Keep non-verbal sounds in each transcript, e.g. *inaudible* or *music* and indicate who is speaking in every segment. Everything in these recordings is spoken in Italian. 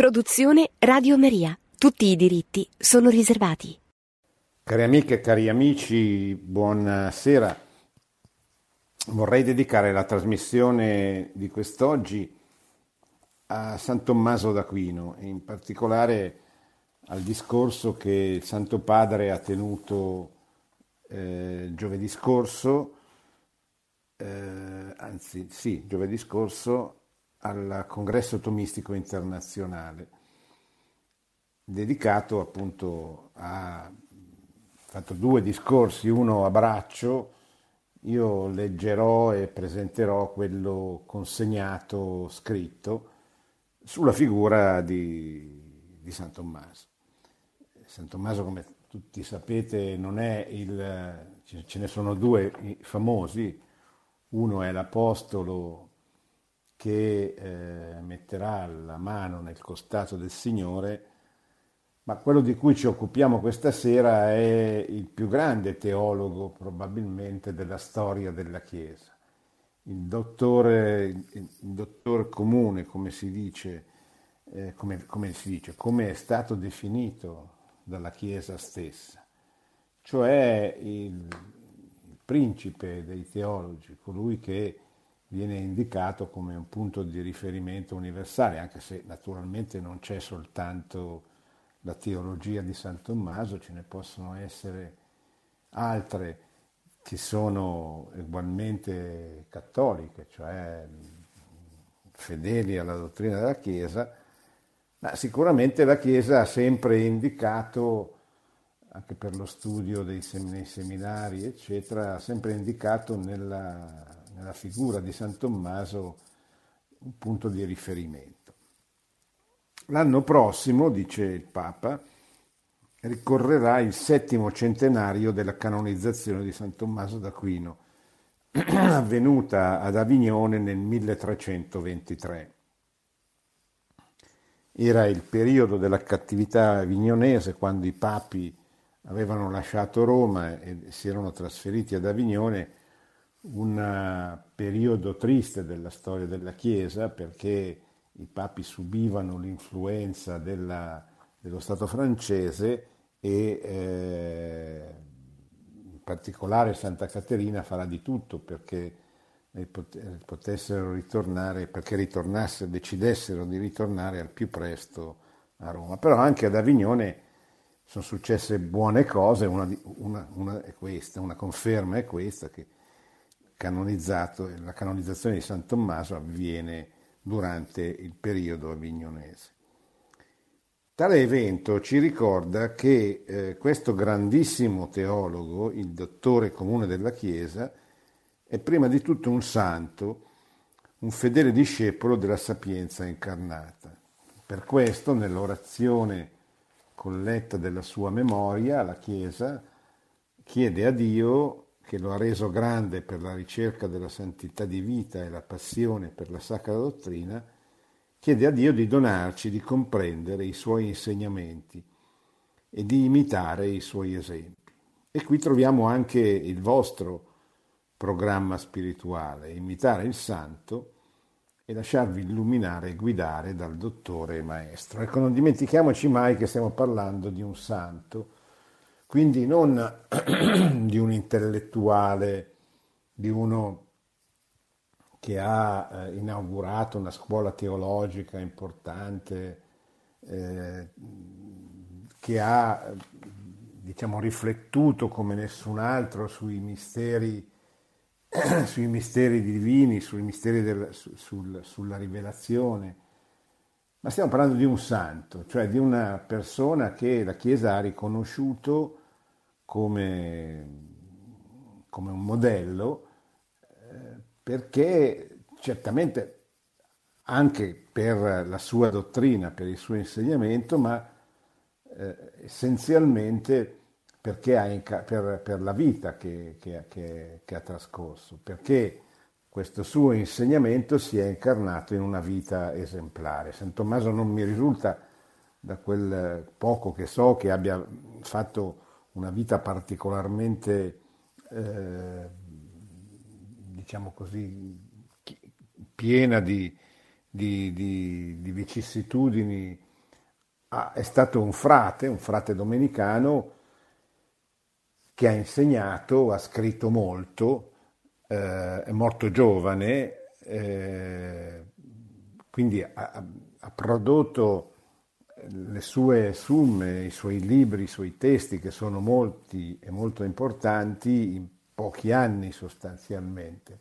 Speaker 1: Produzione Radio Maria. Tutti i diritti sono riservati.
Speaker 2: Cari amiche e cari amici, buonasera. Vorrei dedicare la trasmissione di quest'oggi a San Tommaso d'Aquino e in particolare al discorso che il Santo Padre ha tenuto eh, giovedì scorso, eh, anzi sì, giovedì scorso al Congresso Tomistico Internazionale, dedicato appunto a fatto due discorsi, uno a braccio, io leggerò e presenterò quello consegnato scritto sulla figura di, di San Tommaso. San Tommaso, come tutti sapete, non è il, ce ne sono due famosi, uno è l'Apostolo che eh, metterà la mano nel costato del Signore, ma quello di cui ci occupiamo questa sera è il più grande teologo probabilmente della storia della Chiesa, il dottore, il dottor comune, come si dice, eh, come, come si dice, come è stato definito dalla Chiesa stessa, cioè il, il principe dei teologi, colui che viene indicato come un punto di riferimento universale, anche se naturalmente non c'è soltanto la teologia di San Tommaso, ce ne possono essere altre che sono ugualmente cattoliche, cioè fedeli alla dottrina della Chiesa, ma sicuramente la Chiesa ha sempre indicato, anche per lo studio dei seminari, eccetera, ha sempre indicato nella nella figura di San Tommaso un punto di riferimento. L'anno prossimo, dice il Papa, ricorrerà il settimo centenario della canonizzazione di San Tommaso d'Aquino, *clears throat* avvenuta ad Avignone nel 1323. Era il periodo della cattività avignonese quando i papi avevano lasciato Roma e si erano trasferiti ad Avignone un eh, periodo triste della storia della Chiesa perché i papi subivano l'influenza della, dello Stato francese e eh, in particolare Santa Caterina farà di tutto perché potessero ritornare, perché ritornassero, decidessero di ritornare al più presto a Roma. Però anche ad Avignone sono successe buone cose, una, una, una è questa, una conferma è questa che canonizzato, la canonizzazione di San Tommaso avviene durante il periodo avignonese. Tale evento ci ricorda che eh, questo grandissimo teologo, il dottore comune della Chiesa, è prima di tutto un santo, un fedele discepolo della sapienza incarnata. Per questo, nell'orazione colletta della sua memoria, la Chiesa chiede a Dio che lo ha reso grande per la ricerca della santità di vita e la passione per la sacra dottrina, chiede a Dio di donarci di comprendere i suoi insegnamenti e di imitare i suoi esempi. E qui troviamo anche il vostro programma spirituale, imitare il santo e lasciarvi illuminare e guidare dal dottore e maestro. Ecco, non dimentichiamoci mai che stiamo parlando di un santo, quindi non *clears throat* di un intellettuale, di uno che ha eh, inaugurato una scuola teologica importante, eh, che ha diciamo, riflettuto come nessun altro sui misteri, *clears throat* sui misteri divini, sui misteri del, su, sul, sulla rivelazione, ma stiamo parlando di un santo, cioè di una persona che la Chiesa ha riconosciuto come, come un modello eh, perché certamente anche per la sua dottrina, per il suo insegnamento, ma eh, essenzialmente perché ha inca- per, per, la vita che, che, che, che, ha trascorso, perché questo suo insegnamento si è incarnato in una vita esemplare. San Tommaso non mi risulta, da quel poco che so, che abbia fatto una vita particolarmente, eh, diciamo così, piena di, di, di, di vicissitudini è stato un frate, un frate domenicano che ha insegnato, ha scritto molto, eh, è morto giovane, eh, quindi ha, ha, prodotto le sue summe, i suoi libri, i suoi testi, che sono molti e molto importanti, in pochi anni sostanzialmente.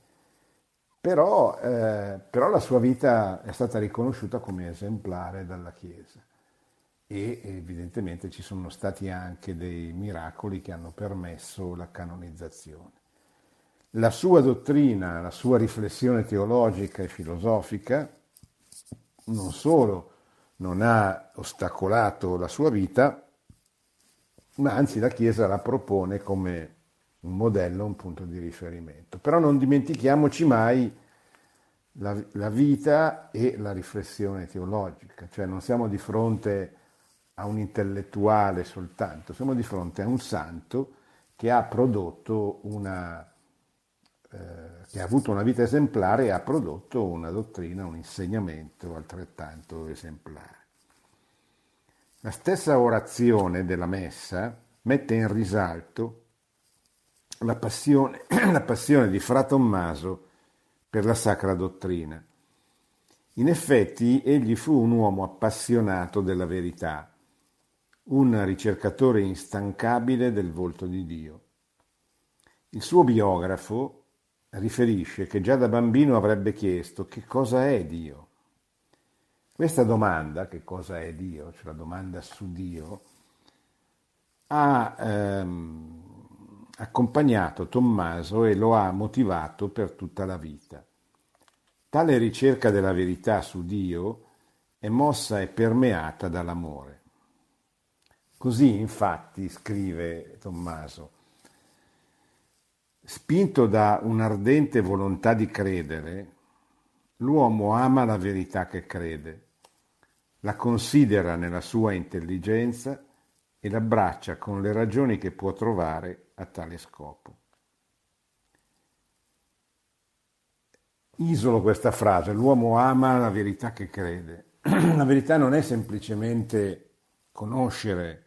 Speaker 2: Però, eh, però la sua vita è stata riconosciuta come esemplare dalla Chiesa e evidentemente ci sono stati anche dei miracoli che hanno permesso la canonizzazione. La sua dottrina, la sua riflessione teologica e filosofica non solo non ha ostacolato la sua vita, ma anzi la Chiesa la propone come un modello, un punto di riferimento. Però non dimentichiamoci mai la, la vita e la riflessione teologica, cioè non siamo di fronte a un intellettuale soltanto, siamo di fronte a un santo che ha prodotto una, eh, che ha avuto una vita esemplare e ha prodotto una dottrina, un insegnamento altrettanto esemplare. La stessa orazione della messa mette in risalto la passione, *clears throat* la passione di Fra Tommaso per la sacra dottrina. In effetti egli fu un uomo appassionato della verità un ricercatore instancabile del volto di Dio. Il suo biografo riferisce che già da bambino avrebbe chiesto che cosa è Dio. Questa domanda, che cosa è Dio, cioè la domanda su Dio, ha ehm, accompagnato Tommaso e lo ha motivato per tutta la vita. Tale ricerca della verità su Dio è mossa e permeata dall'amore. Così infatti, scrive Tommaso, spinto da un'ardente volontà di credere, l'uomo ama la verità che crede, la considera nella sua intelligenza e l'abbraccia con le ragioni che può trovare a tale scopo. Isolo questa frase, l'uomo ama la verità che crede. *clears throat* La verità non è semplicemente conoscere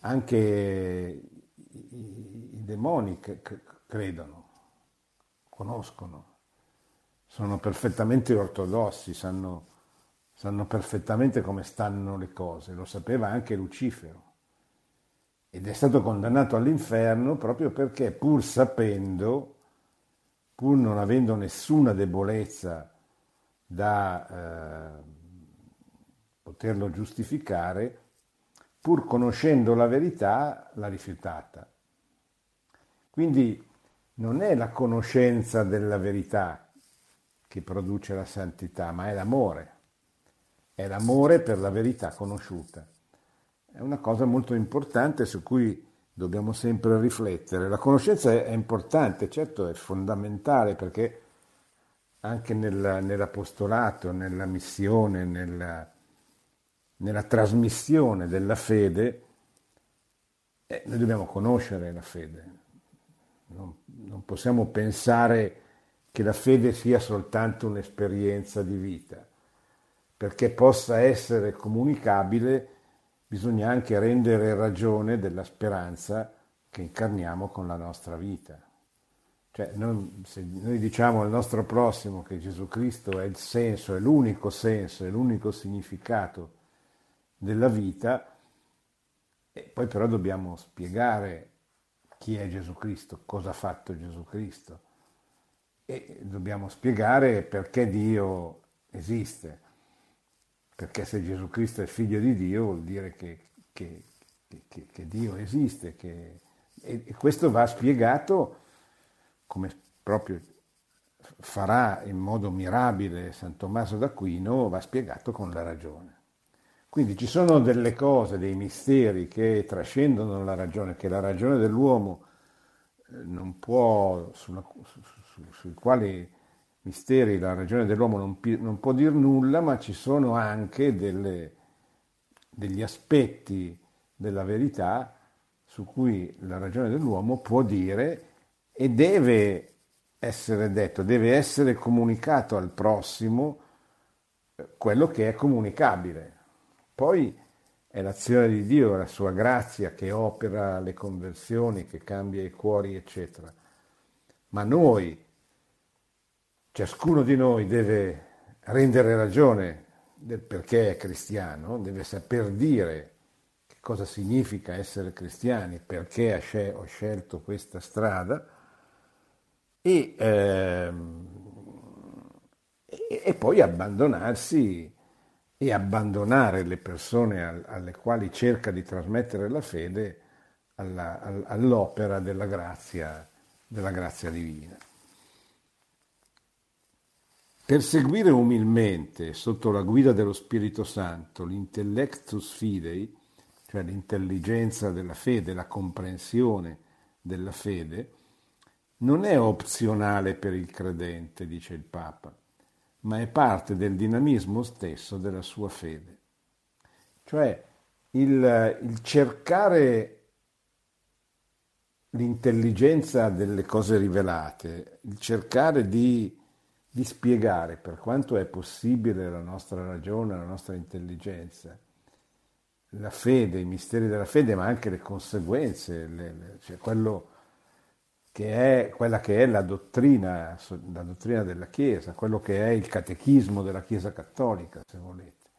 Speaker 2: anche demoni che credono, conoscono, sono perfettamente ortodossi, sanno, sanno perfettamente come stanno le cose, lo sapeva anche Lucifero ed è stato condannato all'inferno proprio perché pur sapendo, pur non avendo nessuna debolezza da eh, poterlo giustificare, pur conoscendo la verità, l'ha rifiutata. Quindi non è la conoscenza della verità che produce la santità, ma è l'amore. È l'amore per la verità conosciuta. È una cosa molto importante su cui dobbiamo sempre riflettere. La conoscenza è importante, certo è fondamentale perché anche nel, nell'apostolato, nella missione, nella, nella trasmissione della fede, eh, noi dobbiamo conoscere la fede. Non, non possiamo pensare che la fede sia soltanto un'esperienza di vita. Perché possa essere comunicabile bisogna anche rendere ragione della speranza che incarniamo con la nostra vita. Cioè, non, se noi diciamo al nostro prossimo che Gesù Cristo è il senso, è l'unico senso, è l'unico significato della vita, e poi però dobbiamo spiegare chi è Gesù Cristo, cosa ha fatto Gesù Cristo e dobbiamo spiegare perché Dio esiste, perché se Gesù Cristo è figlio di Dio vuol dire che, che, che, che Dio esiste e, e questo va spiegato come proprio farà in modo mirabile San Tommaso d'Aquino, va spiegato con la ragione. Quindi ci sono delle cose, dei misteri che trascendono la ragione, che la ragione dell'uomo eh, non può, sulla, su, su, sui quali misteri la ragione dell'uomo non, non, può dire nulla, ma ci sono anche delle, degli aspetti della verità su cui la ragione dell'uomo può dire e deve essere detto, deve essere comunicato al prossimo eh, quello che è comunicabile poi è l'azione di Dio, la sua grazia che opera le conversioni, che cambia i cuori, eccetera. Ma noi, ciascuno di noi deve rendere ragione del perché è cristiano, deve saper dire che cosa significa essere cristiani, perché ho scelto questa strada e, ehm, e poi abbandonarsi e abbandonare le persone alle quali cerca di trasmettere la fede alla, all'opera della grazia, della grazia divina. Perseguire umilmente, sotto la guida dello Spirito Santo, l'intellectus fidei, cioè l'intelligenza della fede, la comprensione della fede, non è opzionale per il credente, dice il Papa, ma è parte del dinamismo stesso della sua fede. Cioè il, il cercare l'intelligenza delle cose rivelate, il cercare di, di, spiegare per quanto è possibile la nostra ragione, la nostra intelligenza, la fede, i misteri della fede, ma anche le conseguenze, le, le, cioè quello che è quella che è la dottrina, la dottrina della Chiesa, quello che è il catechismo della Chiesa cattolica, se volete.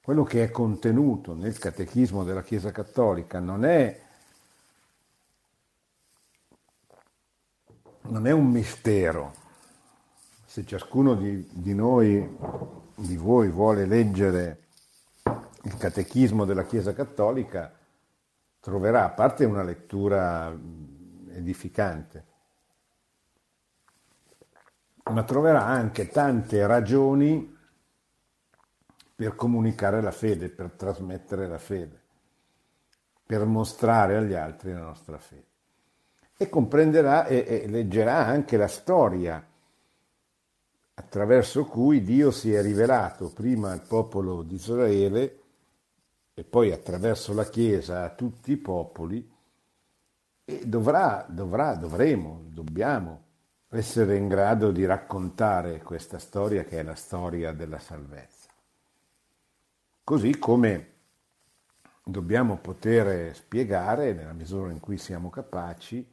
Speaker 2: Quello che è contenuto nel catechismo della Chiesa cattolica non è, non è un mistero. Se ciascuno di, di noi, di voi, vuole leggere il catechismo della Chiesa cattolica, troverà, a parte una lettura edificante, ma troverà anche tante ragioni per comunicare la fede, per trasmettere la fede, per mostrare agli altri la nostra fede. E comprenderà e, e leggerà anche la storia attraverso cui Dio si è rivelato prima al popolo di Israele e poi attraverso la Chiesa a tutti i popoli e dovrà, dovrà, dovremo, dobbiamo essere in grado di raccontare questa storia che è la storia della salvezza. Così come dobbiamo poter spiegare, nella misura in cui siamo capaci,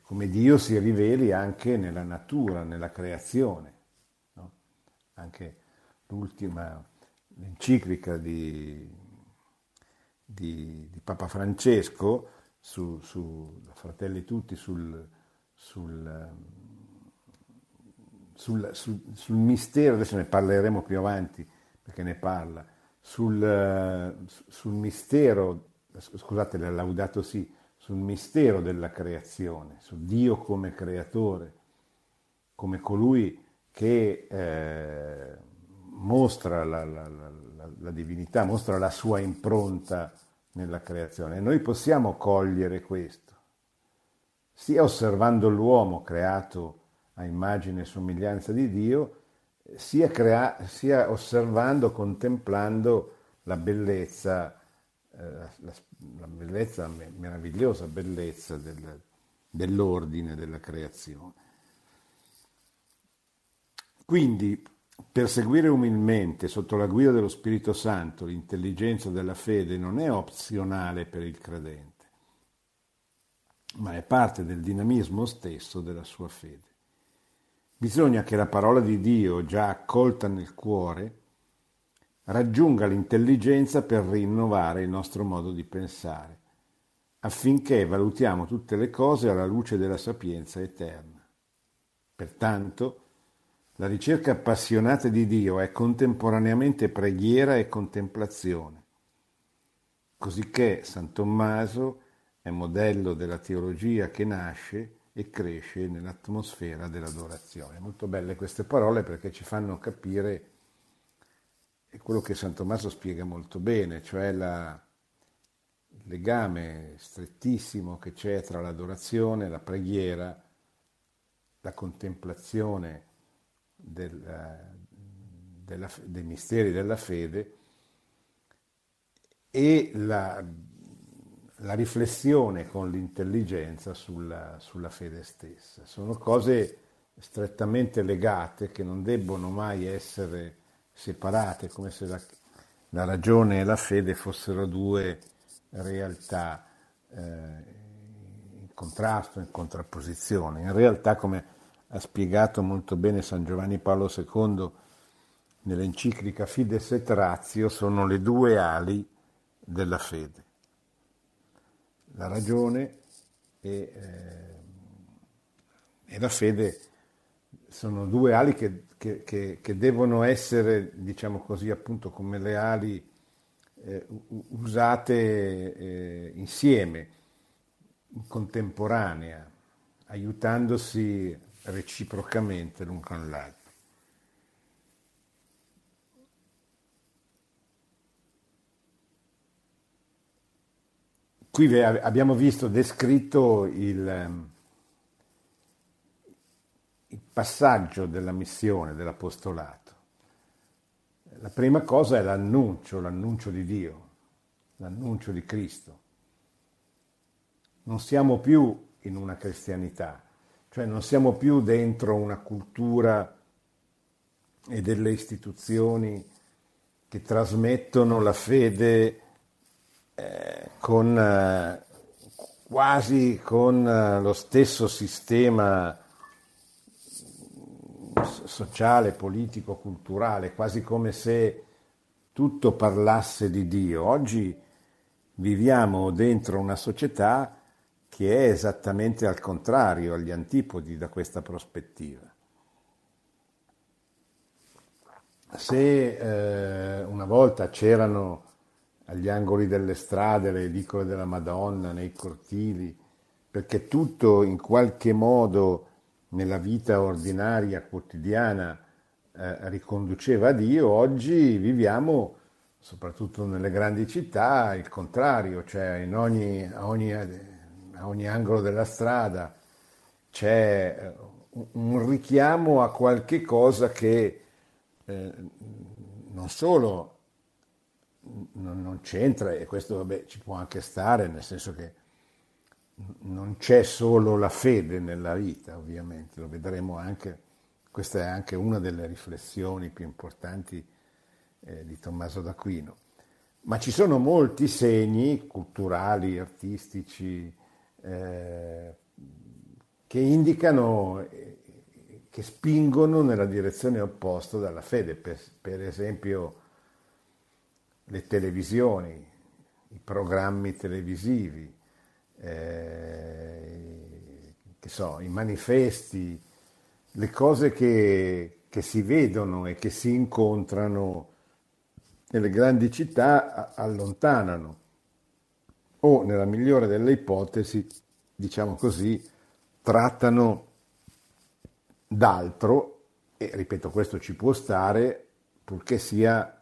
Speaker 2: come Dio si riveli anche nella natura, nella creazione. No? Anche l'ultima l'enciclica di, di, di Papa Francesco su, su Fratelli Tutti sul, sul, sul, sul, mistero, adesso ne parleremo più avanti perché ne parla, sul, mistero, scusate, l'ha laudato sì, sul mistero della creazione, su Dio come creatore, come colui che eh, mostra la, la, la, la, divinità, mostra la sua impronta nella creazione. Noi possiamo cogliere questo, sia osservando l'uomo creato a immagine e somiglianza di Dio, sia, crea- sia osservando, contemplando la bellezza, eh, la, la, bellezza, meravigliosa bellezza del, dell'ordine della creazione. Quindi Perseguire umilmente, sotto la guida dello Spirito Santo, l'intelligenza della fede non è opzionale per il credente, ma è parte del dinamismo stesso della sua fede. Bisogna che la parola di Dio, già accolta nel cuore, raggiunga l'intelligenza per rinnovare il nostro modo di pensare, affinché valutiamo tutte le cose alla luce della sapienza eterna. Pertanto, la ricerca appassionata di Dio è contemporaneamente preghiera e contemplazione, cosicché San Tommaso è modello della teologia che nasce e cresce nell'atmosfera dell'adorazione. Molto belle queste parole perché ci fanno capire quello che San Tommaso spiega molto bene, cioè la, il legame strettissimo che c'è tra l'adorazione, la preghiera, la contemplazione eh, della, dei misteri della fede e la, la riflessione con l'intelligenza sulla, sulla, fede stessa. Sono cose strettamente legate che non debbono mai essere separate, come se la, la ragione e la fede fossero due realtà eh, in contrasto, in contrapposizione. In realtà, come ha spiegato molto bene San Giovanni Paolo II nell'enciclica Fides et Ratio, sono le due ali della fede. La ragione e, eh, e la fede sono due ali che, che, che, che, devono essere, diciamo così, appunto come le ali eh, usate eh, insieme, in contemporanea, aiutandosi reciprocamente l'un con l'altro. Qui abbiamo visto descritto il, ehm, il passaggio della missione, dell'apostolato. La prima cosa è l'annuncio, l'annuncio di Dio, l'annuncio di Cristo. Non siamo più in una cristianità, cioè non siamo più dentro una cultura e delle istituzioni che trasmettono la fede eh, con, eh, quasi con eh, lo stesso sistema sociale, politico, culturale, quasi come se tutto parlasse di Dio. Oggi viviamo dentro una società che è esattamente al contrario, agli antipodi da questa prospettiva. Se eh, una volta c'erano agli angoli delle strade le edicole della Madonna, nei cortili, perché tutto in qualche modo nella vita ordinaria, quotidiana, eh, riconduceva a Dio, oggi viviamo, soprattutto nelle grandi città, il contrario, cioè ogni, a, ogni, a ogni angolo della strada c'è eh, un richiamo a qualche cosa che eh, non solo non, non, c'entra, e questo vabbè, ci può anche stare, nel senso che non c'è solo la fede nella vita, ovviamente, lo vedremo anche, questa è anche una delle riflessioni più importanti eh, di Tommaso d'Aquino. Ma ci sono molti segni culturali, artistici, eh, che indicano, eh, che spingono nella direzione opposta dalla fede, per, per esempio le televisioni, i programmi televisivi, eh, so, i manifesti, le cose che, che, si vedono e che si incontrano nelle grandi città allontanano o, nella migliore delle ipotesi, diciamo così, trattano d'altro e, ripeto, questo ci può stare purché sia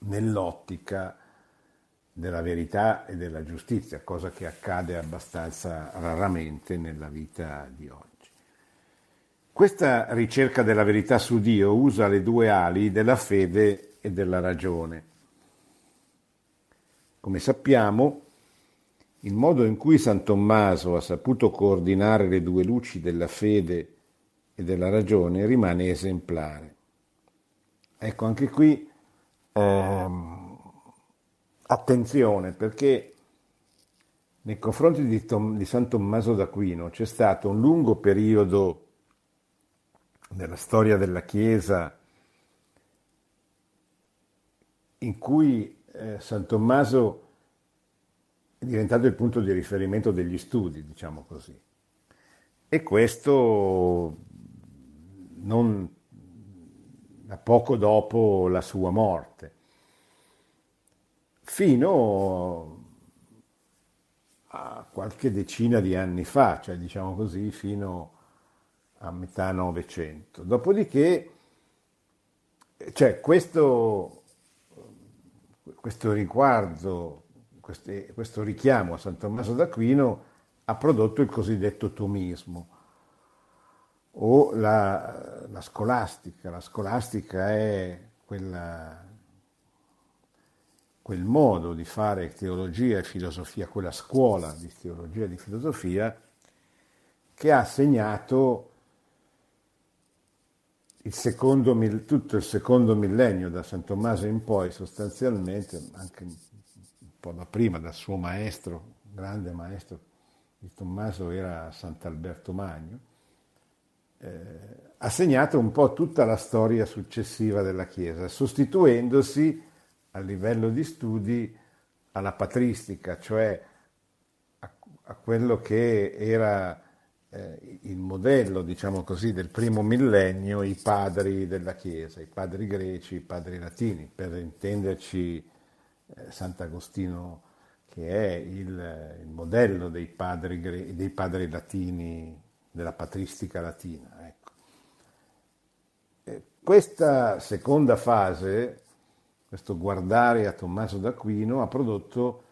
Speaker 2: nell'ottica della verità e della giustizia, cosa che accade abbastanza raramente nella vita di oggi. Questa ricerca della verità su Dio usa le due ali della fede e della ragione. Come sappiamo, il modo in cui San Tommaso ha saputo coordinare le due luci della fede e della ragione rimane esemplare. Ecco, anche qui ehm, attenzione perché nei confronti di, Tom, di San Tommaso d'Aquino c'è stato un lungo periodo nella storia della Chiesa in cui eh, San Tommaso è diventato il punto di riferimento degli studi, diciamo così. E questo non poco dopo la sua morte, fino a qualche decina di anni fa, cioè diciamo così, fino a metà Novecento. Dopodiché, cioè questo, questo riguardo, questo richiamo a San Tommaso d'Aquino ha prodotto il cosiddetto tomismo o la, la scolastica. La scolastica è quella, quel modo di fare teologia e filosofia, quella scuola di teologia e di filosofia che ha segnato il tutto il secondo millennio, da San Tommaso in poi sostanzialmente, anche un po' da prima, dal suo maestro, grande maestro di Tommaso era Sant'Alberto Magno, eh, ha segnato un po' tutta la storia successiva della Chiesa, sostituendosi a livello di studi alla patristica, cioè a, a quello che era eh, il modello, diciamo così, del primo millennio, i padri della Chiesa, i padri greci, i padri latini, per intenderci eh, Sant'Agostino che è il, il modello dei padri, dei padri, latini, della patristica latina. Ecco. Questa seconda fase, questo guardare a Tommaso d'Aquino, ha prodotto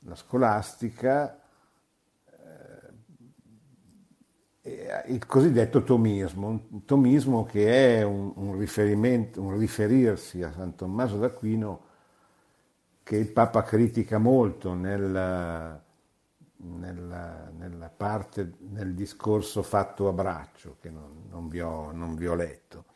Speaker 2: la scolastica, eh, il cosiddetto tomismo, un tomismo che è un, un, un riferirsi a San Tommaso d'Aquino che il Papa critica molto nella, nella, nella parte, nel discorso fatto a braccio, che non, non, vi ho, non, vi ho, letto.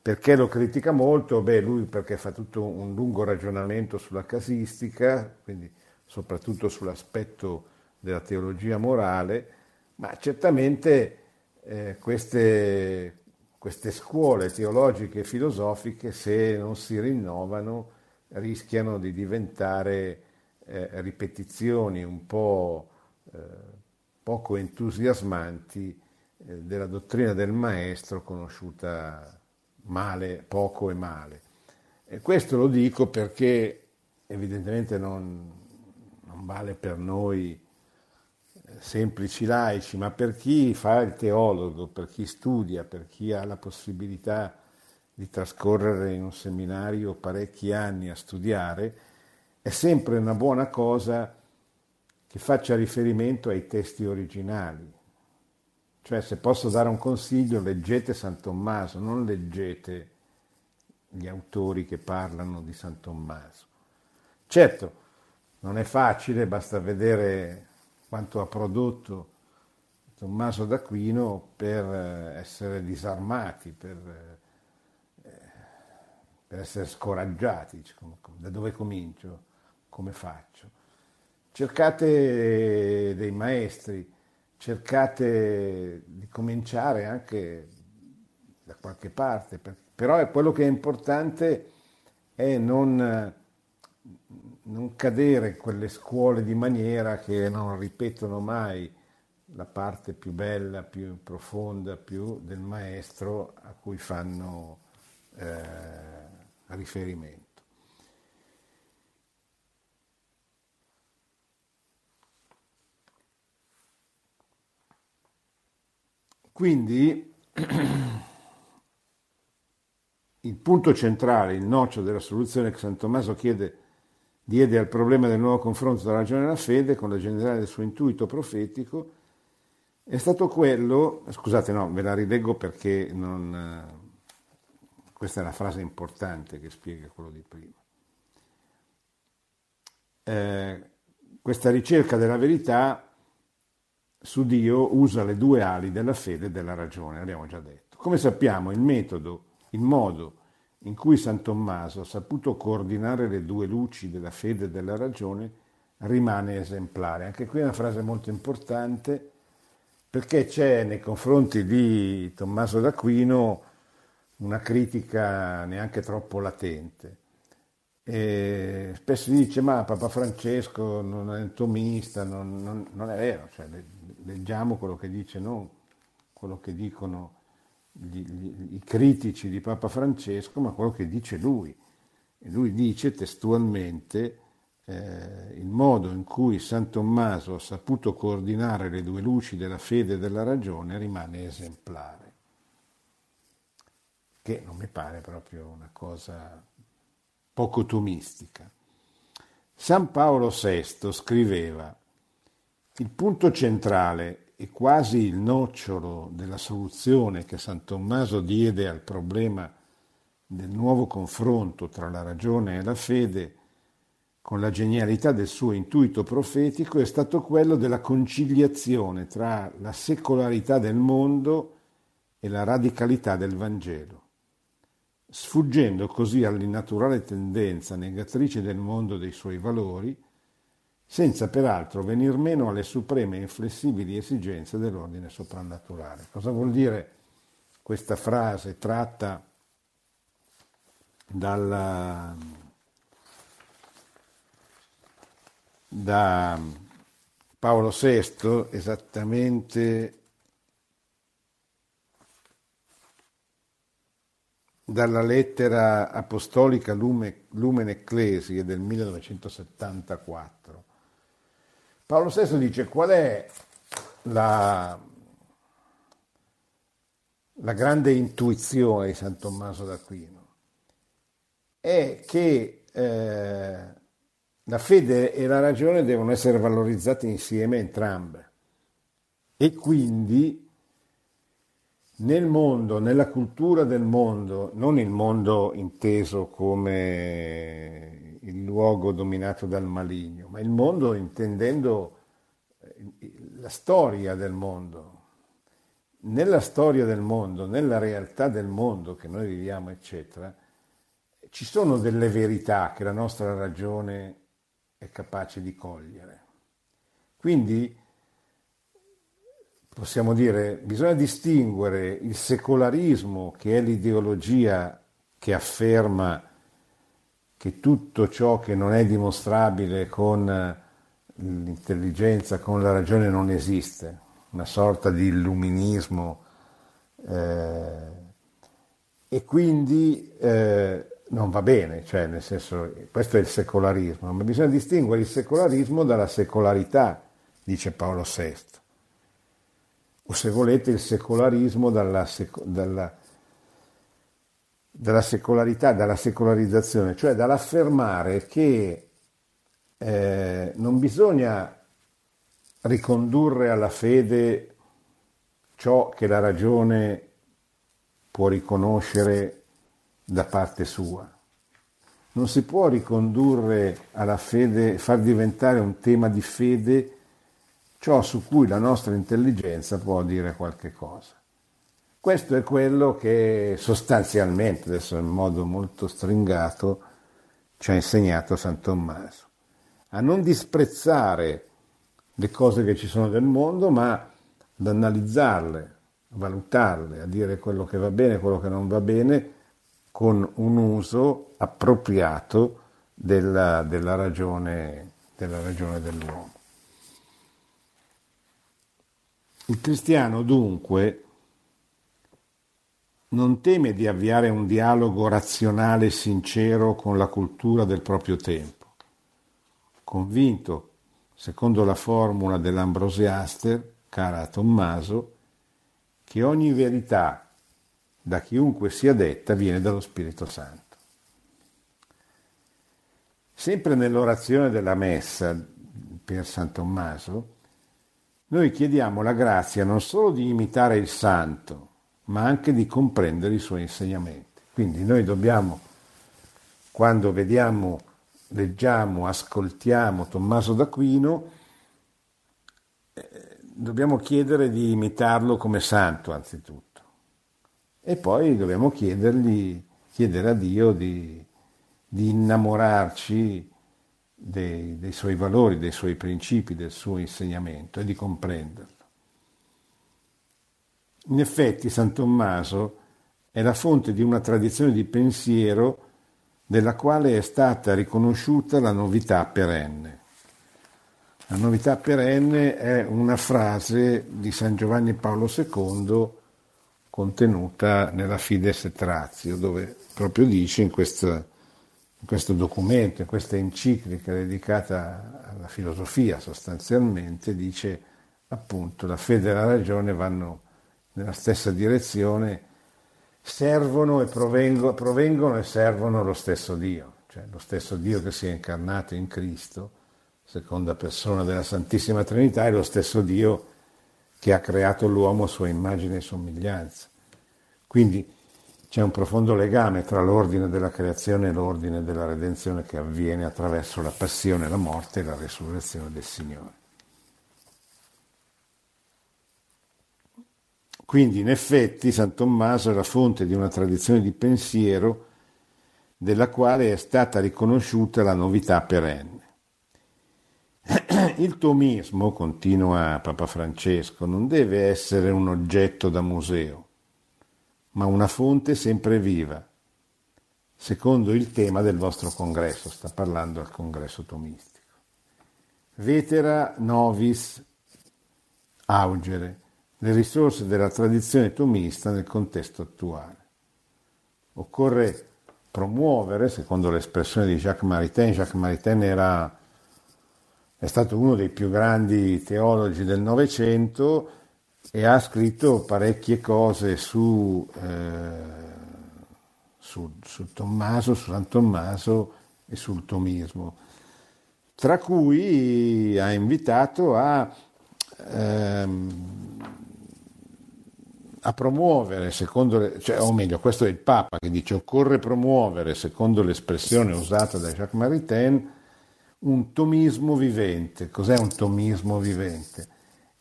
Speaker 2: Perché lo critica molto? Beh, lui perché fa tutto un lungo ragionamento sulla casistica, quindi soprattutto sull'aspetto della teologia morale, ma certamente eh, queste, queste scuole teologiche e filosofiche, se non si rinnovano, rischiano di diventare eh, ripetizioni un po' eh, poco entusiasmanti eh, della dottrina del maestro conosciuta male, poco e male. E questo lo dico perché evidentemente non, non vale per noi semplici laici, ma per chi fa il teologo, per chi studia, per chi ha la possibilità di trascorrere in un seminario parecchi anni a studiare, è sempre una buona cosa che faccia riferimento ai testi originali. Cioè, se posso dare un consiglio, leggete San Tommaso, non leggete gli autori che parlano di San Tommaso. Certo, non è facile, basta vedere quanto ha prodotto Tommaso d'Aquino per essere disarmati, per per essere scoraggiati, da dove comincio, come faccio. Cercate dei maestri, cercate di cominciare anche da qualche parte, però è quello che è importante è non, non cadere in quelle scuole di maniera che non ripetono mai la parte più bella, più profonda, più del maestro a cui fanno eh, riferimento. Quindi *clears throat* il punto centrale, il noccio della soluzione che San Tommaso chiede, diede al problema del nuovo confronto tra ragione e la fede con la generale del suo intuito profetico è stato quello, scusate no, ve la rileggo perché non, questa è la frase importante che spiega quello di prima. Eh, questa ricerca della verità su Dio usa le due ali della fede e della ragione, abbiamo già detto. Come sappiamo, il metodo, il modo in cui San Tommaso saputo coordinare le due luci della fede e della ragione rimane esemplare. Anche qui è una frase molto importante perché c'è nei confronti di Tommaso d'Aquino una critica neanche troppo latente. E spesso si dice ma Papa Francesco non è tomista, non, non, non è vero, cioè, leggiamo quello che dice, non quello che dicono gli, gli, i critici di Papa Francesco, ma quello che dice lui. E lui dice testualmente eh, il modo in cui San Tommaso ha saputo coordinare le due luci della fede e della ragione rimane esemplare che non mi pare proprio una cosa poco tomistica. San Paolo VI scriveva il punto centrale e quasi il nocciolo della soluzione che San Tommaso diede al problema del nuovo confronto tra la ragione e la fede con la genialità del suo intuito profetico è stato quello della conciliazione tra la secolarità del mondo e la radicalità del Vangelo, sfuggendo così all'innaturale tendenza negatrice del mondo dei suoi valori, senza peraltro venir meno alle supreme e inflessibili esigenze dell'ordine soprannaturale. Cosa vuol dire questa frase tratta dalla, da Paolo VI esattamente dalla lettera apostolica Lumen Ecclesi del 1974. Paolo VI dice qual è la, la grande intuizione di San Tommaso d'Aquino? È che eh, la fede e la ragione devono essere valorizzate insieme entrambe e quindi nel mondo, nella cultura del mondo, non il mondo inteso come il luogo dominato dal maligno, ma il mondo intendendo eh, la storia del mondo. Nella storia del mondo, nella realtà del mondo che noi viviamo, eccetera, ci sono delle verità che la nostra ragione è capace di cogliere. Quindi possiamo dire, bisogna distinguere il secolarismo, che è l'ideologia che afferma che tutto ciò che non è dimostrabile con l'intelligenza, con la ragione non esiste, una sorta di illuminismo eh, e quindi eh, non va bene, cioè nel senso, questo è il secolarismo, ma bisogna distinguere il secolarismo dalla secolarità, dice Paolo VI o se volete il secolarismo dalla, dalla, dalla secolarità, dalla secolarizzazione, cioè dall'affermare che eh, non bisogna ricondurre alla fede ciò che la ragione può riconoscere da parte sua. Non si può ricondurre alla fede, far diventare un tema di fede ciò su cui la nostra intelligenza può dire qualche cosa. Questo è quello che sostanzialmente, adesso in modo molto stringato, ci ha insegnato San Tommaso, a non disprezzare le cose che ci sono del mondo, ma ad analizzarle, a valutarle, a dire quello che va bene e quello che non va bene, con un uso appropriato della, della, ragione, della ragione dell'uomo. Il cristiano dunque non teme di avviare un dialogo razionale e sincero con la cultura del proprio tempo, convinto, secondo la formula dell'Ambrosiaster, cara a Tommaso, che ogni verità, da chiunque sia detta, viene dallo Spirito Santo. Sempre nell'orazione della Messa per San Tommaso, noi chiediamo la grazia non solo di imitare il santo, ma anche di comprendere i suoi insegnamenti. Quindi noi dobbiamo, quando vediamo, leggiamo, ascoltiamo Tommaso d'Aquino, eh, dobbiamo chiedere di imitarlo come santo anzitutto. E poi dobbiamo chiedergli, chiedere a Dio di, di innamorarci dei, dei suoi valori, dei suoi principi, del suo insegnamento e di comprenderlo. In effetti San Tommaso è la fonte di una tradizione di pensiero della quale è stata riconosciuta la novità perenne. La novità perenne è una frase di San Giovanni Paolo II contenuta nella Fides et Ratio, dove proprio dice in questa questo documento, in questa enciclica dedicata alla filosofia sostanzialmente, dice appunto la fede e la ragione vanno nella stessa direzione, servono e provengono, provengono e servono lo stesso Dio, cioè lo stesso Dio che si è incarnato in Cristo, seconda persona della Santissima Trinità, è lo stesso Dio che ha creato l'uomo a sua immagine e somiglianza. Quindi c'è un profondo legame tra l'ordine della creazione e l'ordine della redenzione che avviene attraverso la passione, la morte e la resurrezione del Signore. Quindi in effetti San Tommaso è la fonte di una tradizione di pensiero della quale è stata riconosciuta la novità perenne. Il tomismo, continua Papa Francesco, non deve essere un oggetto da museo, ma una fonte sempre viva, secondo il tema del vostro congresso, sta parlando al congresso tomistico. Vetera novis augere, le risorse della tradizione tomista nel contesto attuale. Occorre promuovere, secondo l'espressione di Jacques Maritain, Jacques Maritain era è stato uno dei più grandi teologi del Novecento e ha scritto parecchie cose su, eh, su, su, Tommaso, su San Tommaso e sul tomismo, tra cui ha invitato a, ehm, a promuovere, secondo le, cioè, o meglio, questo è il Papa che dice occorre promuovere, secondo l'espressione usata da Jacques Maritain, un tomismo vivente. Cos'è un tomismo vivente?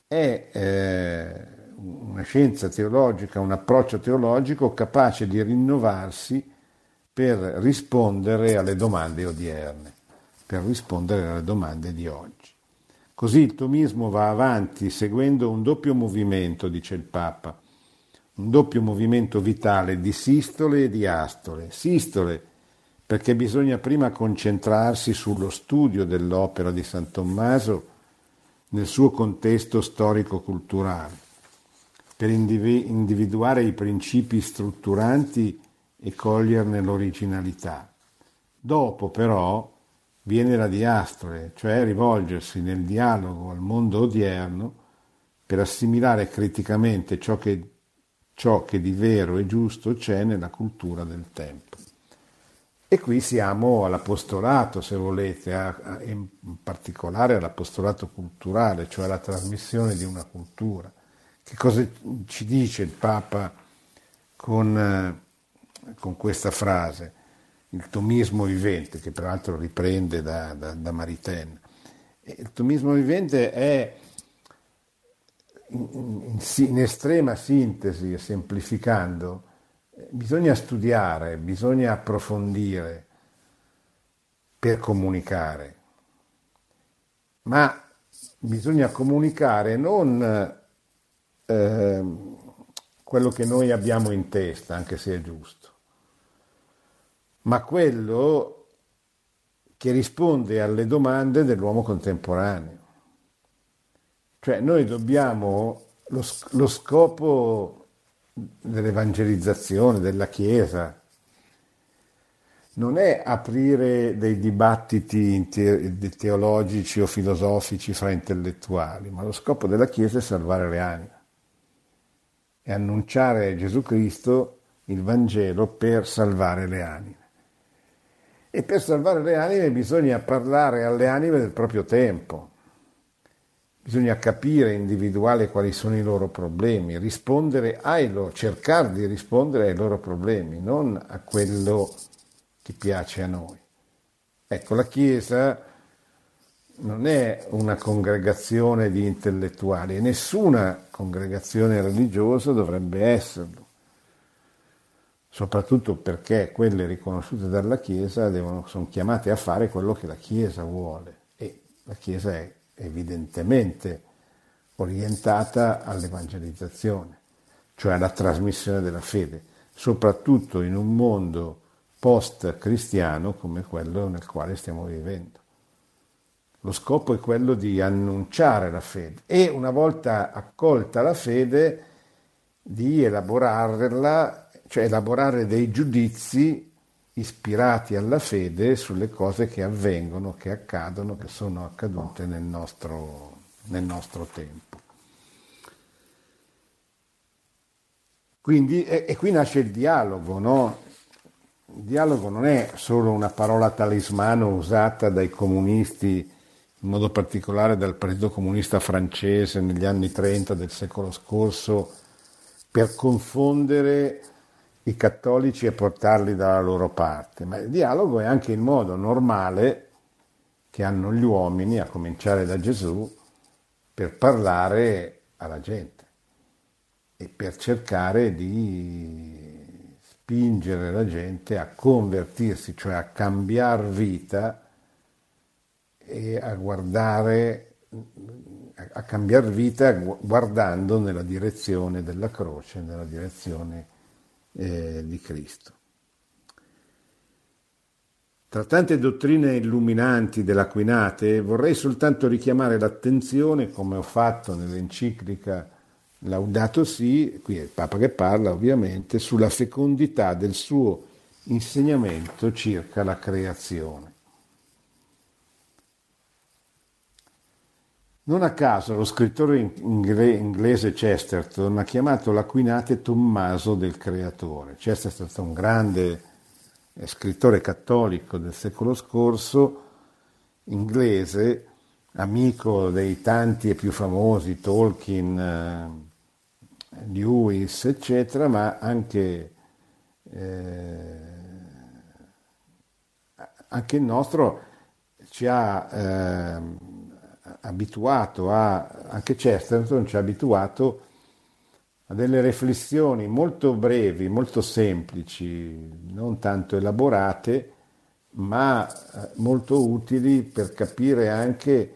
Speaker 2: È eh, una scienza teologica, un approccio teologico capace di rinnovarsi per rispondere alle domande odierne, per rispondere alle domande di oggi. Così il tomismo va avanti seguendo un doppio movimento, dice il Papa, un doppio movimento vitale di sistole e di astole. Sistole perché bisogna prima concentrarsi sullo studio dell'opera di San Tommaso nel suo contesto storico-culturale, per individuare i principi strutturanti e coglierne l'originalità. Dopo però viene la diastole, cioè rivolgersi nel dialogo al mondo odierno per assimilare criticamente ciò che, ciò che di vero e giusto c'è nella cultura del tempo. E qui siamo all'apostolato, se volete, in particolare all'apostolato culturale, cioè alla trasmissione di una cultura. Che cosa ci dice il Papa con, eh, con questa frase? Il tomismo vivente, che peraltro riprende da, da, da Maritain. Il tomismo vivente è in, in, in estrema sintesi e semplificando bisogna studiare, bisogna approfondire per comunicare, ma bisogna comunicare non eh, quello che noi abbiamo in testa, anche se è giusto, ma quello che risponde alle domande dell'uomo contemporaneo. Cioè noi dobbiamo, lo, lo scopo dell'evangelizzazione, della Chiesa. Non è aprire dei dibattiti teologici o filosofici fra intellettuali, ma lo scopo della Chiesa è salvare le anime e annunciare Gesù Cristo, il Vangelo, per salvare le anime. E per salvare le anime bisogna parlare alle anime del proprio tempo, Bisogna capire, individuare quali sono i loro problemi, rispondere ai loro, cercare di rispondere ai loro problemi, non a quello che piace a noi. Ecco, la Chiesa non è una congregazione di intellettuali e nessuna congregazione religiosa dovrebbe esserlo, soprattutto perché quelle riconosciute dalla Chiesa devono, sono chiamate a fare quello che la Chiesa vuole e la Chiesa è evidentemente orientata all'evangelizzazione, cioè alla trasmissione della fede, soprattutto in un mondo post-cristiano come quello nel quale stiamo vivendo. Lo scopo è quello di annunciare la fede e una volta accolta la fede di elaborarla, cioè elaborare dei giudizi ispirati alla fede sulle cose che avvengono, che accadono, che sono accadute nel nostro, nel nostro tempo. Quindi, e, e, qui nasce il dialogo, no? Il dialogo non è solo una parola talismano usata dai comunisti, in modo particolare dal Partito Comunista francese negli anni 30 del secolo scorso, per confondere i cattolici e portarli dalla loro parte, ma il dialogo è anche il modo normale che hanno gli uomini, a cominciare da Gesù, per parlare alla gente. e per cercare di spingere la gente a convertirsi, cioè a cambiare vita e a guardare, a cambiare vita guardando nella direzione della croce, nella direzione eh, di Cristo. Tra tante dottrine illuminanti dell'Aquinate vorrei soltanto richiamare l'attenzione, come ho fatto nell'enciclica Laudato Si, qui è il Papa che parla ovviamente, sulla fecondità del suo insegnamento circa la creazione. Non a caso lo scrittore inglese Chesterton ha chiamato l'Aquinate Tommaso del Creatore. Chesterton è stato un grande scrittore cattolico del secolo scorso, inglese, amico dei tanti e più famosi, Tolkien, eh, Lewis, eccetera, ma anche, eh, anche il nostro ci ha eh, abituato a, anche Chesterton ci ha abituato a delle riflessioni molto brevi, molto semplici, non tanto elaborate, ma eh, molto utili per capire anche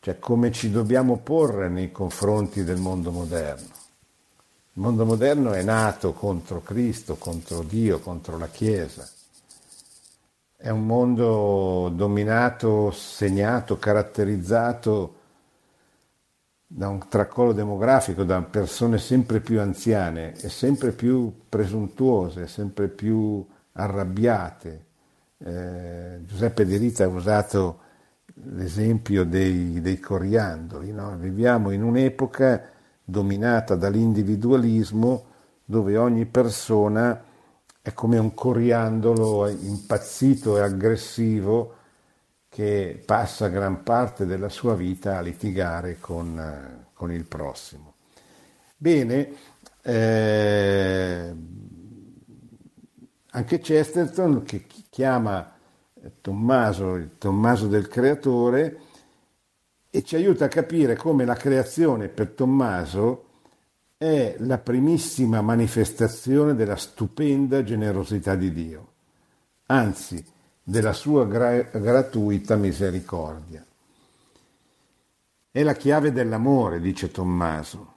Speaker 2: cioè, come ci dobbiamo porre nei confronti del mondo moderno. Il mondo moderno è nato contro Cristo, contro Dio, contro la Chiesa. È un mondo dominato, segnato, caratterizzato da un tracollo demografico, da persone sempre più anziane e sempre più presuntuose, sempre più arrabbiate. Eh, Giuseppe De Rita ha usato l'esempio dei, dei coriandoli. No? Viviamo in un'epoca dominata dall'individualismo dove ogni persona è come un coriandolo impazzito e aggressivo che passa gran parte della sua vita a litigare con, con il prossimo. Bene, eh, anche Chesterton che chiama Tommaso il Tommaso del creatore e ci aiuta a capire come la creazione per Tommaso è la primissima manifestazione della stupenda generosità di Dio. Anzi, della sua gra- gratuita misericordia. È la chiave dell'amore, dice Tommaso,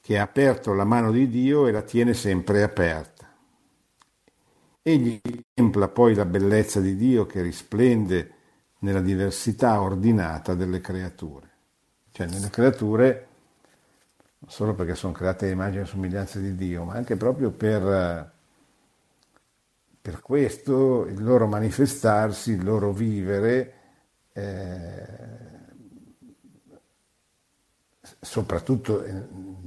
Speaker 2: che ha aperto la mano di Dio e la tiene sempre aperta. Egli contempla poi la bellezza di Dio che risplende nella diversità ordinata delle creature. Cioè nelle creature, solo perché sono create a immagine e somiglianza di Dio, ma anche proprio per per questo il loro manifestarsi, il loro vivere, eh, soprattutto eh,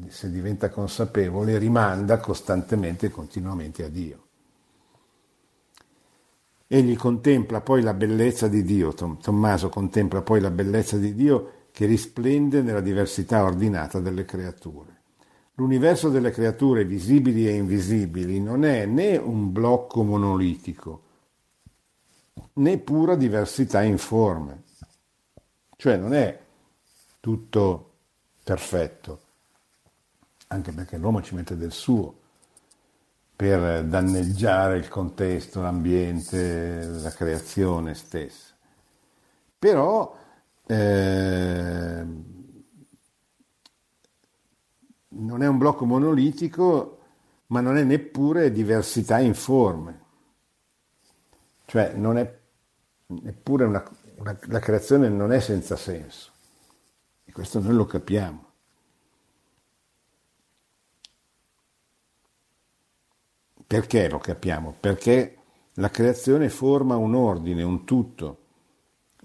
Speaker 2: se diventa consapevole, rimanda costantemente e continuamente a Dio. Egli contempla poi la bellezza di Dio, Tommaso contempla poi la bellezza di Dio che risplende nella diversità ordinata delle creature. L'universo delle creature visibili e invisibili non è né un blocco monolitico, né pura diversità in forme, cioè non è tutto perfetto, anche perché l'uomo ci mette del suo per danneggiare il contesto, l'ambiente, la creazione stessa. Però eh, non è un blocco monolitico, ma non è neppure diversità in forme. Cioè non è neppure una, una, la creazione non è senza senso. E questo noi lo capiamo. Perché lo capiamo? Perché la creazione forma un ordine, un tutto,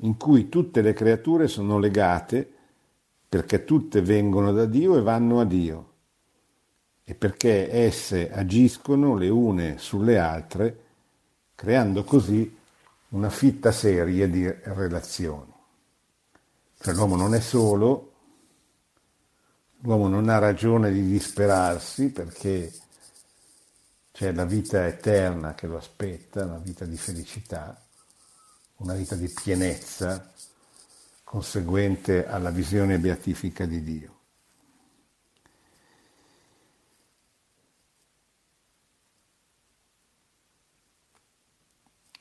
Speaker 2: in cui tutte le creature sono legate perché tutte vengono da Dio e vanno a Dio e perché esse agiscono le une sulle altre, creando così una fitta serie di relazioni. Cioè l'uomo non è solo, l'uomo non ha ragione di disperarsi perché c'è la vita eterna che lo aspetta, una vita di felicità, una vita di pienezza conseguente alla visione beatifica di Dio.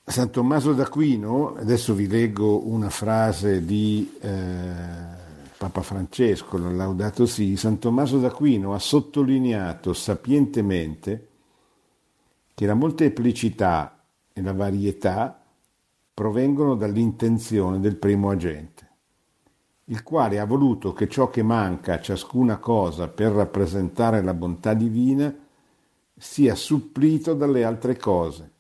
Speaker 2: San Tommaso d'Aquino, adesso vi leggo una frase di eh, Papa Francesco, l'ha laudato sì, San Tommaso d'Aquino ha sottolineato sapientemente che la molteplicità e la varietà provengono dall'intenzione del primo agente, il quale ha voluto che ciò che manca a ciascuna cosa per rappresentare la bontà divina sia supplito dalle altre cose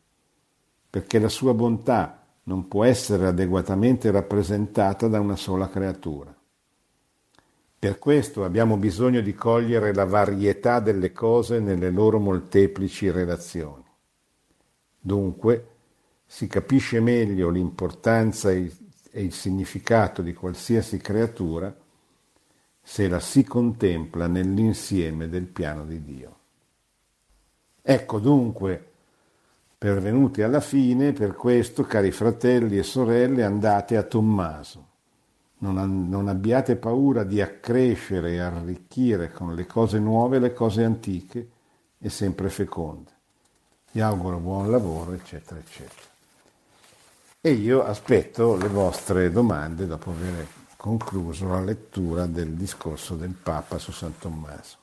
Speaker 2: perché la sua bontà non può essere adeguatamente rappresentata da una sola creatura. Per questo abbiamo bisogno di cogliere la varietà delle cose nelle loro molteplici relazioni. Dunque si capisce meglio l'importanza e il significato di qualsiasi creatura se la si contempla nell'insieme del piano di Dio. Ecco dunque Pervenuti alla fine, per questo, cari fratelli e sorelle, andate a Tommaso. Non, non abbiate paura di accrescere e arricchire con le cose nuove le cose antiche e sempre feconde. Vi auguro buon lavoro, eccetera, eccetera. E io aspetto le vostre domande dopo aver concluso la lettura del discorso del Papa su San Tommaso.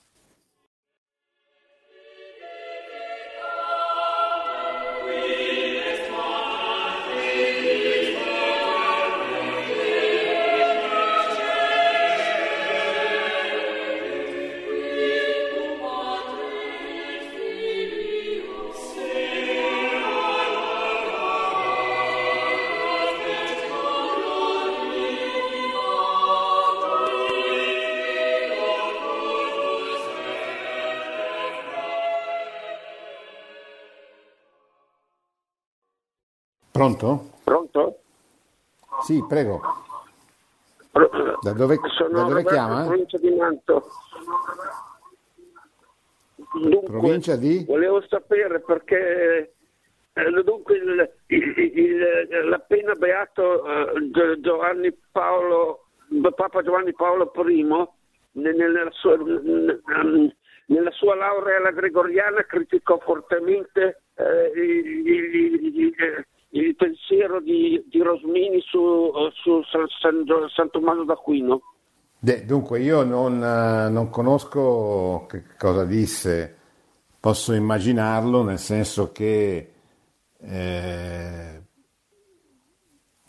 Speaker 2: Pronto?
Speaker 3: Pronto?
Speaker 2: Sì, prego.
Speaker 3: Da dove, Sono da dove chiama? Provincia di Manto. Dunque,
Speaker 2: provincia di?
Speaker 3: Volevo sapere perché eh, dunque il, il, il, l'appena beato eh, Giovanni Paolo, Papa Giovanni Paolo I nella sua, nella sua laurea alla gregoriana criticò fortemente eh, il, pensiero di, di Rosmini su, su San, San, San, Tommaso d'Aquino?
Speaker 2: De, dunque, io non, non, conosco che cosa disse, posso immaginarlo, nel senso che eh,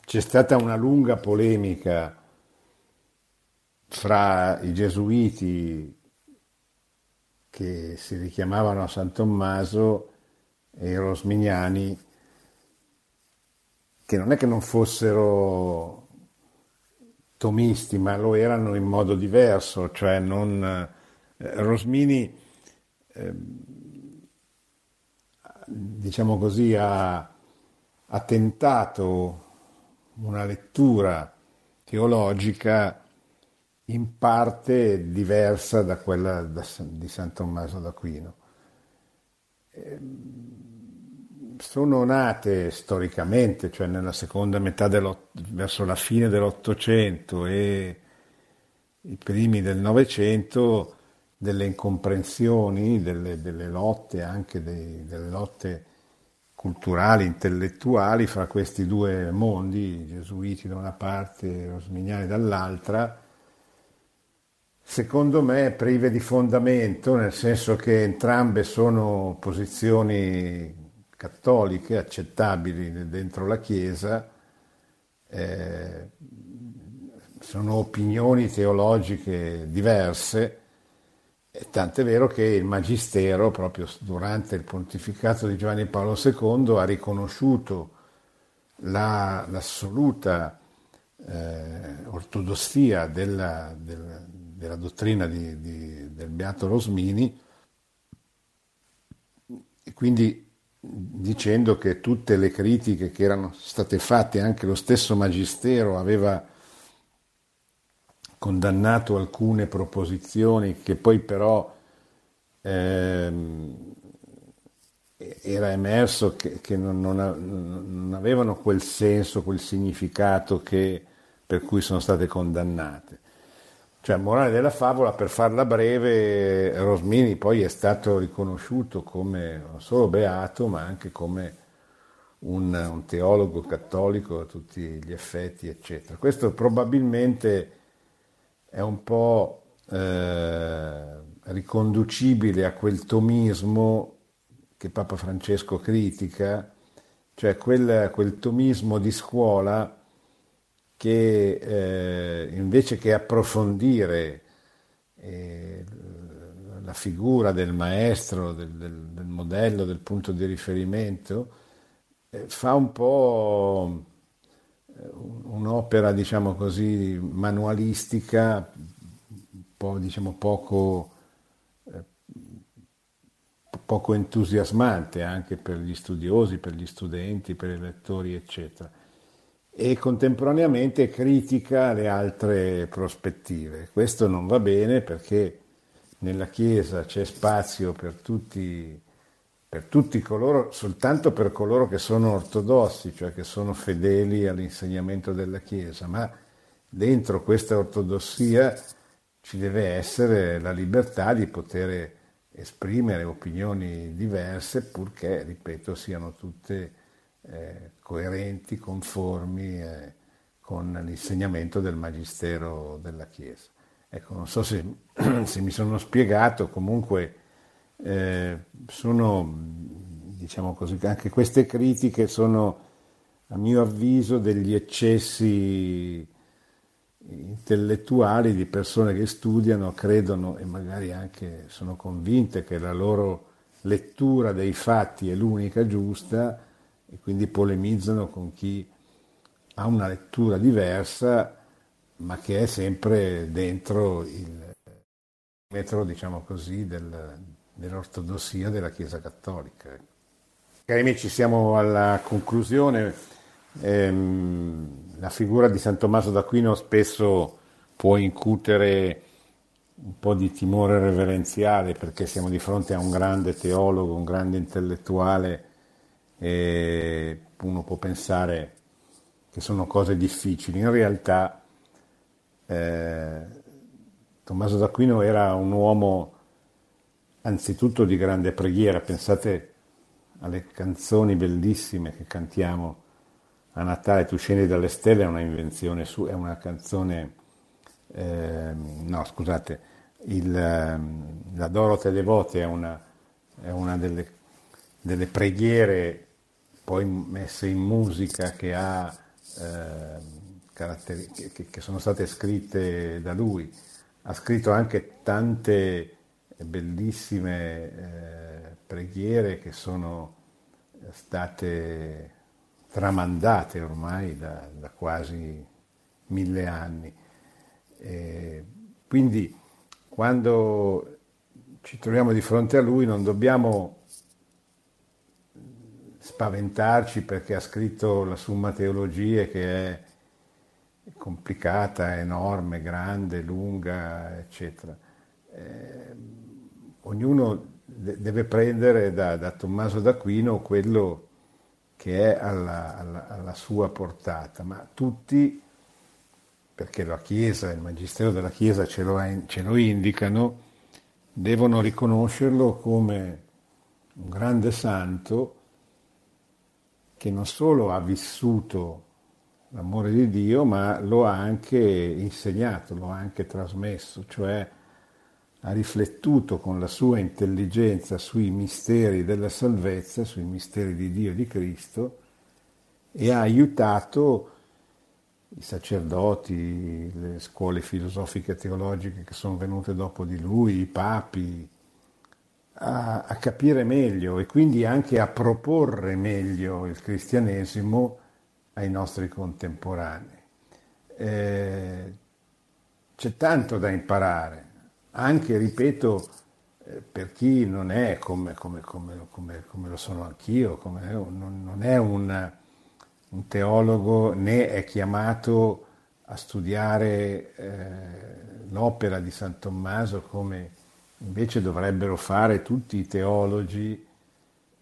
Speaker 2: c'è stata una lunga polemica fra i gesuiti che si richiamavano a San Tommaso e i rosminiani che non è che non fossero tomisti, ma lo erano in modo diverso, cioè non, eh, Rosmini, eh, diciamo così, ha, ha tentato una lettura teologica in parte diversa da quella di San Tommaso d'Aquino. Ehm, sono nate storicamente, cioè nella seconda metà verso la fine dell'Ottocento e i primi del Novecento, delle incomprensioni, delle, delle lotte, anche dei, delle lotte culturali, intellettuali fra questi due mondi, i gesuiti da una parte e i rosminiani dall'altra, secondo me prive di fondamento, nel senso che entrambe sono posizioni cattoliche accettabili dentro la Chiesa, eh, sono opinioni teologiche diverse, tant'è vero che il Magistero, proprio durante il pontificato di Giovanni Paolo II, ha riconosciuto la, l'assoluta eh, ortodossia della, della, della dottrina di, di, del Beato Rosmini. E quindi dicendo che tutte le critiche che erano state fatte, anche lo stesso Magistero aveva condannato alcune proposizioni che poi però ehm, era emerso che, che non, non, non, avevano quel senso, quel significato che, per cui sono state condannate. Cioè, morale della favola, per farla breve, Rosmini poi è stato riconosciuto come non solo beato, ma anche come un, un, teologo cattolico a tutti gli effetti, eccetera. Questo probabilmente è un po' eh, riconducibile a quel tomismo che Papa Francesco critica, cioè quel, quel tomismo di scuola che eh, invece che approfondire eh, la figura del maestro, del, del, del, modello, del punto di riferimento, eh, fa un po' eh, un'opera, diciamo così, manualistica, po', diciamo, poco, eh, poco entusiasmante anche per gli studiosi, per gli studenti, per i lettori, eccetera e contemporaneamente critica le altre prospettive. Questo non va bene perché nella Chiesa c'è spazio per tutti, per tutti coloro, soltanto per coloro che sono ortodossi, cioè che sono fedeli all'insegnamento della Chiesa, ma dentro questa ortodossia ci deve essere la libertà di poter esprimere opinioni diverse purché, ripeto, siano tutte eh, coerenti, conformi eh, con l'insegnamento del Magistero della Chiesa. Ecco, non so se, *clears throat* se mi sono spiegato, comunque eh, sono, diciamo così, anche queste critiche sono, a mio avviso, degli eccessi intellettuali di persone che studiano, credono e magari anche sono convinte che la loro lettura dei fatti è l'unica giusta e quindi polemizzano con chi ha una lettura diversa ma che è sempre dentro il metro, diciamo così, del, dell'ortodossia della Chiesa Cattolica. Cari amici, siamo alla conclusione. Ehm, la figura di San Tommaso d'Aquino spesso può incutere un po' di timore reverenziale perché siamo di fronte a un grande teologo, un grande intellettuale e uno può pensare che sono cose difficili. In realtà eh, Tommaso d'Aquino era un uomo anzitutto di grande preghiera, pensate alle canzoni bellissime che cantiamo a Natale, Tu scendi dalle stelle è una invenzione sua, è una canzone, eh, no scusate, il, la Dorote Devote è una, è una delle, delle, preghiere poi messe in musica che ha... Eh, che, che, sono state scritte da lui. Ha scritto anche tante bellissime eh, preghiere che sono state tramandate ormai da, da quasi mille anni. E quindi quando ci troviamo di fronte a lui non dobbiamo spaventarci perché ha scritto la Summa Teologie che è complicata, enorme, grande, lunga, eccetera. Eh, ognuno de- deve prendere da, da, Tommaso d'Aquino quello che è alla, alla, alla, sua portata, ma tutti, perché la Chiesa, il Magistero della Chiesa ce lo, ce lo indicano, devono riconoscerlo come un grande santo che non solo ha vissuto l'amore di Dio, ma lo ha anche insegnato, lo ha anche trasmesso, cioè ha riflettuto con la sua intelligenza sui misteri della salvezza, sui misteri di Dio e di Cristo e ha aiutato i sacerdoti, le scuole filosofiche e teologiche che sono venute dopo di lui, i papi, a, a capire meglio e quindi anche a proporre meglio il cristianesimo ai nostri contemporanei. Eh, c'è tanto da imparare, anche, ripeto, eh, per chi non è come, come, come, come lo sono anch'io, non, non, è un, un, teologo né è chiamato a studiare eh, l'opera di San Tommaso come invece dovrebbero fare tutti i teologi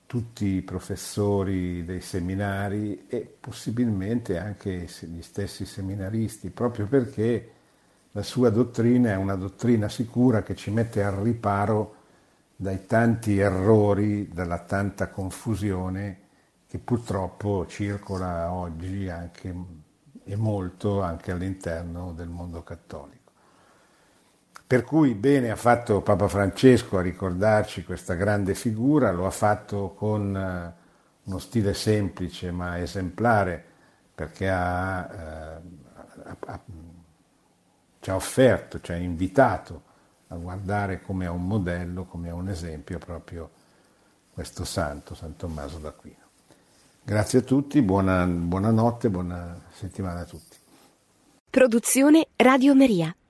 Speaker 2: tutti i professori dei seminari e possibilmente anche gli stessi seminaristi, proprio perché la sua dottrina è una dottrina sicura che ci mette al riparo dai tanti errori, dalla tanta confusione che purtroppo circola oggi anche, e molto anche all'interno del mondo cattolico. Per cui bene ha fatto Papa Francesco a ricordarci questa grande figura, lo ha fatto con eh, uno stile semplice ma esemplare perché ha, eh, ha, ci ha offerto, ci ha invitato a guardare come a un modello, come a un esempio proprio questo santo, San Tommaso d'Aquino. Grazie a tutti, buona, buonanotte, buona settimana a tutti.
Speaker 1: Produzione Radio Maria.